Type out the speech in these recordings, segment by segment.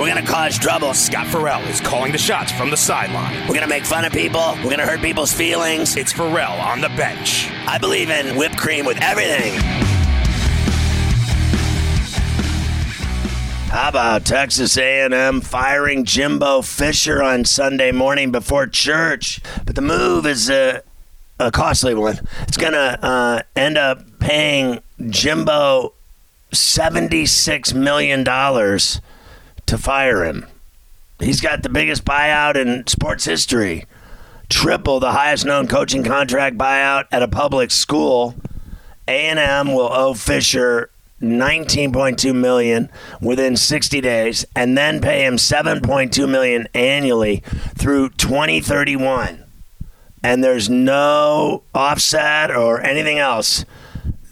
We're gonna cause trouble. Scott Ferrall is calling the shots from the sideline. We're gonna make fun of people. We're gonna hurt people's feelings. It's Ferrall on the bench. I believe in whipped cream with everything. How about Texas A&M firing Jimbo Fisher on Sunday morning before church? But the move is a, a costly one. It's gonna uh, end up paying Jimbo seventy-six million dollars to fire him. He's got the biggest buyout in sports history. Triple the highest known coaching contract buyout at a public school. A&M will owe Fisher 19.2 million within 60 days and then pay him 7.2 million annually through 2031. And there's no offset or anything else.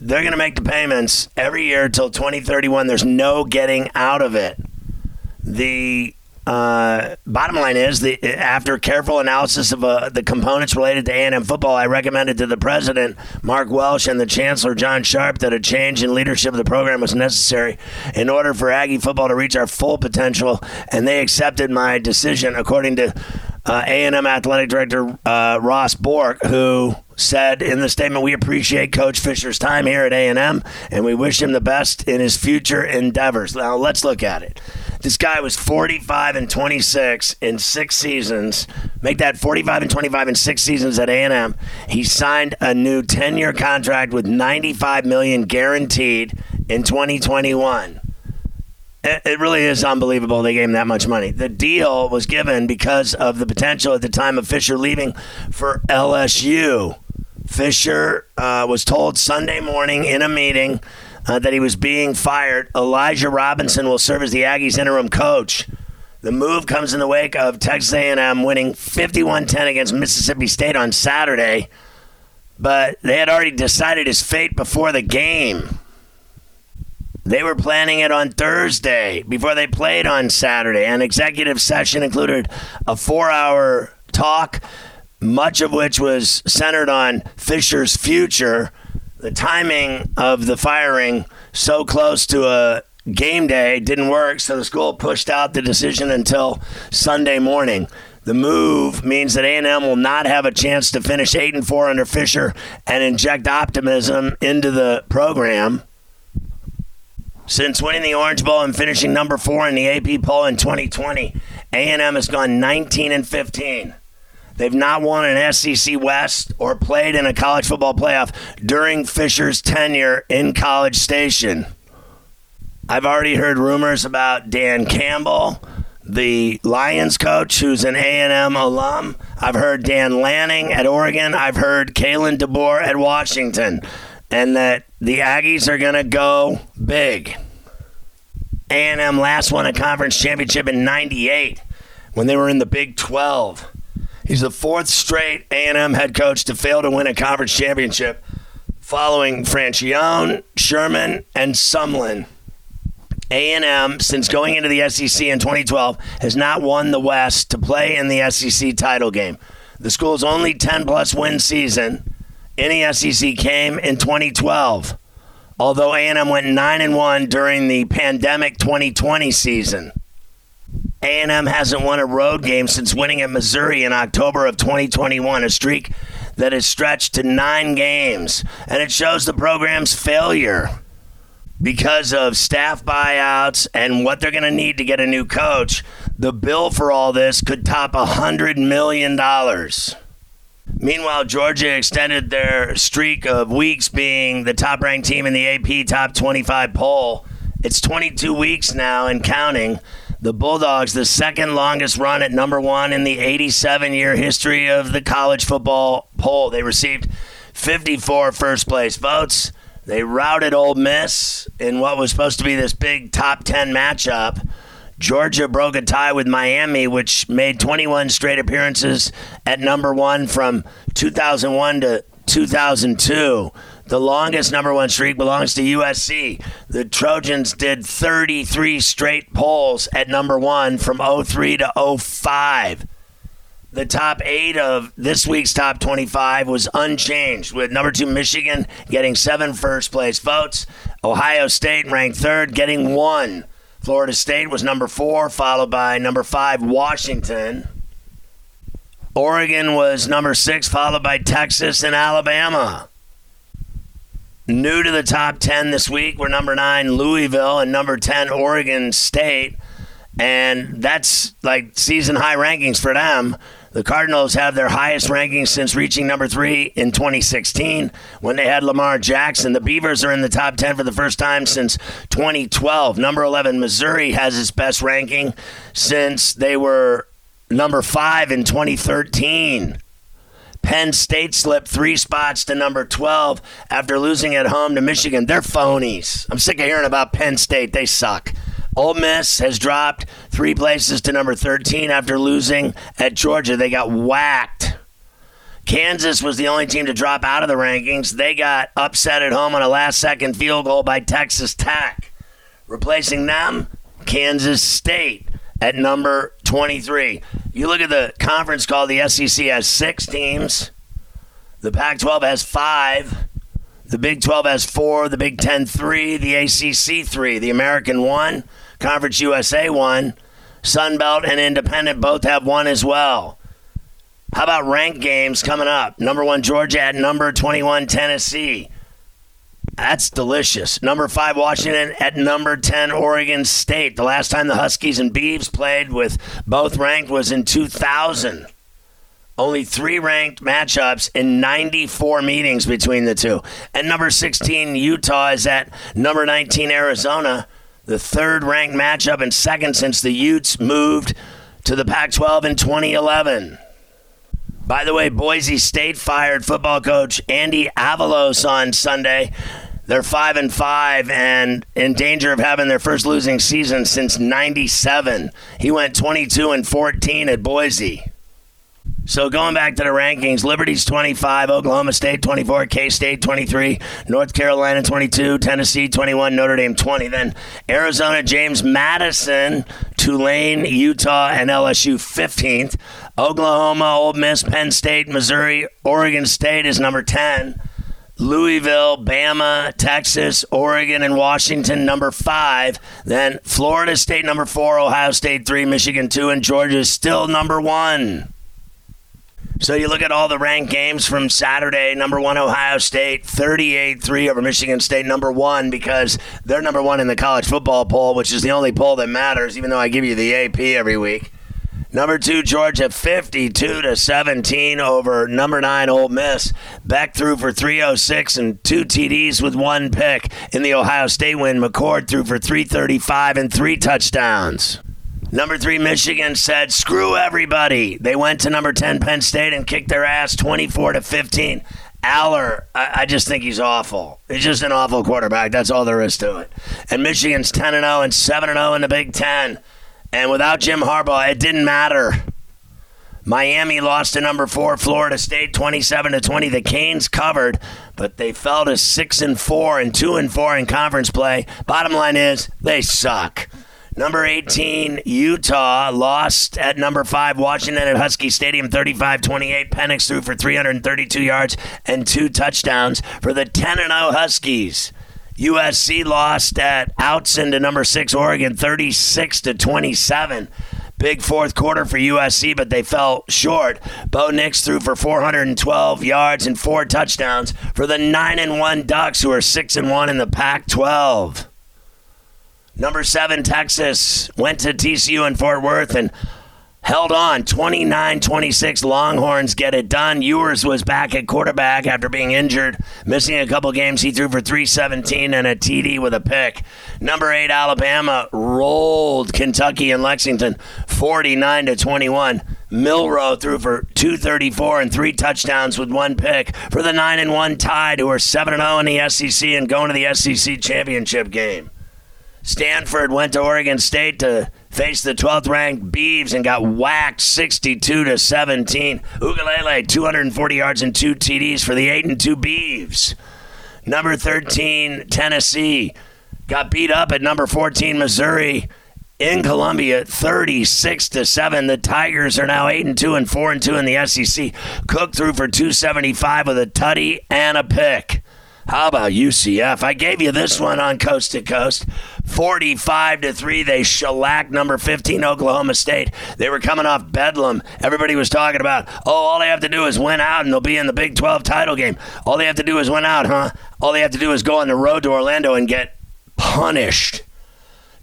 They're going to make the payments every year until 2031. There's no getting out of it. The uh, bottom line is, the, after careful analysis of uh, the components related to A&M football, I recommended to the president, Mark Welsh, and the chancellor, John Sharp, that a change in leadership of the program was necessary in order for Aggie football to reach our full potential, and they accepted my decision, according to uh, A&M athletic director uh, Ross Bjork, who said in the statement, "We appreciate Coach Fisher's time here at A&M, and we wish him the best in his future endeavors." Now let's look at it. This guy was 45 and 26 in six seasons. Make that 45 and 25 in six seasons at A&M. He signed a new 10-year contract with 95 million guaranteed in 2021. It really is unbelievable they gave him that much money. The deal was given because of the potential at the time of Fisher leaving for LSU. Fisher uh, was told Sunday morning in a meeting uh, that he was being fired. Elijah Robinson will serve as the Aggies' interim coach. The move comes in the wake of Texas A&M winning 51-10 against Mississippi State on Saturday, but they had already decided his fate before the game. They were planning it on Thursday before they played on Saturday. An executive session included a four-hour talk, much of which was centered on Fisher's future the timing of the firing so close to a game day didn't work, so the school pushed out the decision until Sunday morning. The move means that A&M will not have a chance to finish 8 and 4 under Fisher and inject optimism into the program. Since winning the Orange Bowl and finishing number 4 in the AP poll in 2020, A&M has gone 19 and 15. They've not won an SEC West or played in a college football playoff during Fisher's tenure in College Station. I've already heard rumors about Dan Campbell, the Lions coach, who's an A&M alum. I've heard Dan Lanning at Oregon. I've heard Kalen DeBoer at Washington, and that the Aggies are going to go big. A&M last won a conference championship in '98 when they were in the Big 12. He's the fourth straight A&M head coach to fail to win a conference championship, following Franchione, Sherman, and Sumlin. A&M, since going into the SEC in 2012, has not won the West to play in the SEC title game. The school's only 10 plus win season in the SEC came in 2012, although A&M went 9 and 1 during the pandemic 2020 season. A&M hasn't won a road game since winning at Missouri in October of 2021, a streak that has stretched to nine games. And it shows the program's failure because of staff buyouts and what they're going to need to get a new coach. The bill for all this could top $100 million. Meanwhile, Georgia extended their streak of weeks being the top ranked team in the AP Top 25 poll It's 22 weeks now and counting. The Bulldogs, the second longest run at number one in the 87 year history of the college football poll. They received 54 first place votes. They routed Ole Miss in what was supposed to be this big top 10 matchup. Georgia broke a tie with Miami, which made 21 straight appearances at number one from 2001 to 2002. The longest number one streak belongs to USC. The Trojans did 33 straight polls at number one from 03 to 05 the top eight of this week's top 25 was unchanged, with number two Michigan getting seven first place votes, Ohio State ranked third, getting one. Florida State was number four, followed by number five Washington. Oregon was number six, followed by Texas and Alabama. New to the top 10 this week were number nine Louisville and number 10 Oregon State. And that's like season high rankings for them. The Cardinals have their highest rankings since reaching number three in 2016 when they had Lamar Jackson. The Beavers are in the top 10 for the first time since 2012. Number 11, Missouri has its best ranking since they were number five in 2013. Penn State slipped three spots to number 12 after losing at home to Michigan. They're phonies. I'm sick of hearing about Penn State. They suck. Ole Miss has dropped three places to number 13 after losing at Georgia. They got whacked. Kansas was the only team to drop out of the rankings. They got upset at home on a last second field goal by Texas Tech. Replacing them, Kansas State at number 23. You look at the conference called the SEC has six teams. The Pac 12 has five. The Big 12 has four. The Big 10, three. The ACC, three. The American, one. Conference USA one. Sun Belt and Independent both have one as well. How about ranked games coming up? Number one, Georgia at number 21, Tennessee. That's delicious. Number five, Washington at number 10, Oregon State. The last time the Huskies and Beavs played with both ranked was in 2000. Only three ranked matchups in 94 meetings between the two. And number 16, Utah is at number 19, Arizona the third ranked matchup and second since the Utes moved to the Pac 12 in 2011. By the way, Boise State fired football coach Andy Avalos on Sunday. They're 5 and 5 and in danger of having their first losing season since 97. He went 22 and 14 at Boise. So going back to the rankings, Liberty's 25, Oklahoma State 24, K State 23, North Carolina 22, Tennessee 21, Notre Dame 20. Then Arizona, James Madison, Tulane, Utah, and LSU 15th. Oklahoma, Ole Miss, Penn State, Missouri, Oregon State is number 10. Louisville, Bama, Texas, Oregon, and Washington, number five. Then Florida State, number four, Ohio State, three, Michigan, two, and Georgia is still number one. So you look at all the ranked games from Saturday. Number one, Ohio State, 38-3 over Michigan State. Number one because they're number one in the college football poll, which is the only poll that matters. Even though I give you the AP every week. Number two, Georgia, 52 to 17 over number nine, Ole Miss. Beck threw for 306 and two TDs with one pick in the Ohio State win. McCord threw for 335 and three touchdowns. Number three, Michigan said, screw everybody. They went to number 10, Penn State, and kicked their ass 24 to 15. Allar, I, I, just think he's awful. He's just an awful quarterback. That's all there is to it. And Michigan's 10 and 0 and 7 and 0 in the Big Ten. And without Jim Harbaugh, it didn't matter. Miami lost to number four, Florida State, 27 to 20. The Canes covered, but they fell to six and four and two and four in conference play. Bottom line is they suck. Number 18, Utah lost at number 5, Washington at Husky Stadium 35 28. Penix threw for 332 yards and two touchdowns for the 10 and 0 Huskies. USC lost at Autzen to number 6, Oregon 36 to 27. Big fourth quarter for USC, but they fell short. Bo Nix threw for 412 yards and four touchdowns for the 9 and 1 Ducks, who are 6 and 1 in the Pac 12. Number seven, Texas went to TCU in Fort Worth and held on 29 26 longhorns get it done. Ewers was back at quarterback after being injured missing a couple games. He threw for 317 and a td with a pick. Number 8 alabama rolled kentucky and lexington 49 to 21 milroe threw for 234 and three touchdowns with one pick for the 9 and 1 tide who are 7 and 0 in the sec and going to the sec championship game. Stanford went to oregon state to faced the 12th ranked Beavs and got whacked 62 to 17. Uiagalelei 240 yards and two TDs for the 8 and 2 Beavs. Number 13 Tennessee got beat up at number 14 Missouri in Columbia 36 to 7. The Tigers are now 8 and 2 and 4 and 2 in the SEC. Cook threw for 275 with a tutty and a pick. How about UCF? I gave you this one on Coast to Coast. 45 to 3 they shellacked number 15 Oklahoma State. They were coming off Bedlam. Everybody was talking about, "Oh, all they have to do is win out and they'll be in the Big 12 title game." All they have to do is win out, huh? All they have to do is go on the road to Orlando and get punished.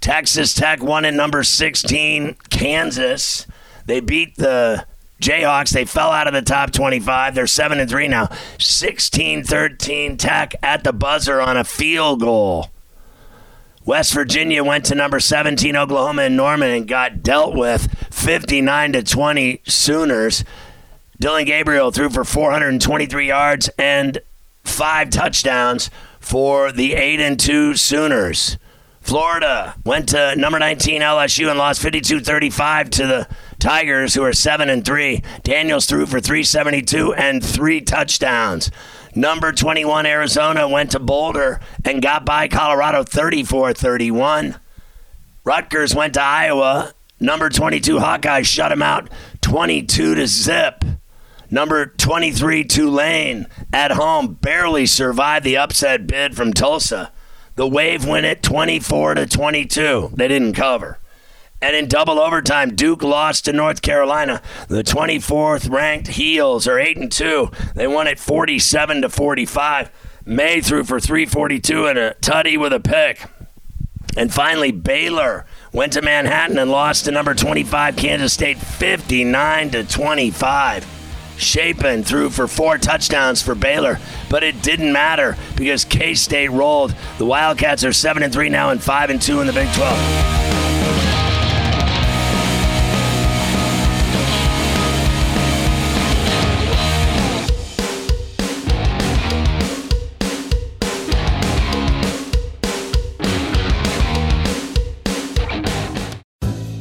Texas Tech won at number 16 Kansas. They beat the Jayhawks, they fell out of the top 25. They're 7 and 3 now. 16 13 Tech at the buzzer on a field goal. West Virginia went to number 17 Oklahoma and Norman and got dealt with 59 to 20 Sooners. Dillon Gabriel threw for 423 yards and five touchdowns for the 8 and 2 Sooners. Florida went to number 19 LSU and lost 52-35 to the Tigers who are 7 and 3. Daniels threw for 372 and 3 touchdowns. Number 21 Arizona went to Boulder and got by Colorado 34-31. Rutgers went to Iowa. Number 22 Hawkeyes shut him out 22 to zip. Number 23 Tulane at home barely survived the upset bid from Tulsa. The Wave win it 24 to 22. They didn't cover. And in double overtime, Duke lost to North Carolina. The 24th ranked Heels are 8 and 2. They won it 47 to 45. Maye threw for 342 and a tutty with a pick. And finally, Baylor went to Manhattan and lost to number 25 Kansas State 59 to 25. Shapen threw for four touchdowns for Baylor, but it didn't matter because K State rolled. The Wildcats are seven and three now and five and two in the Big 12.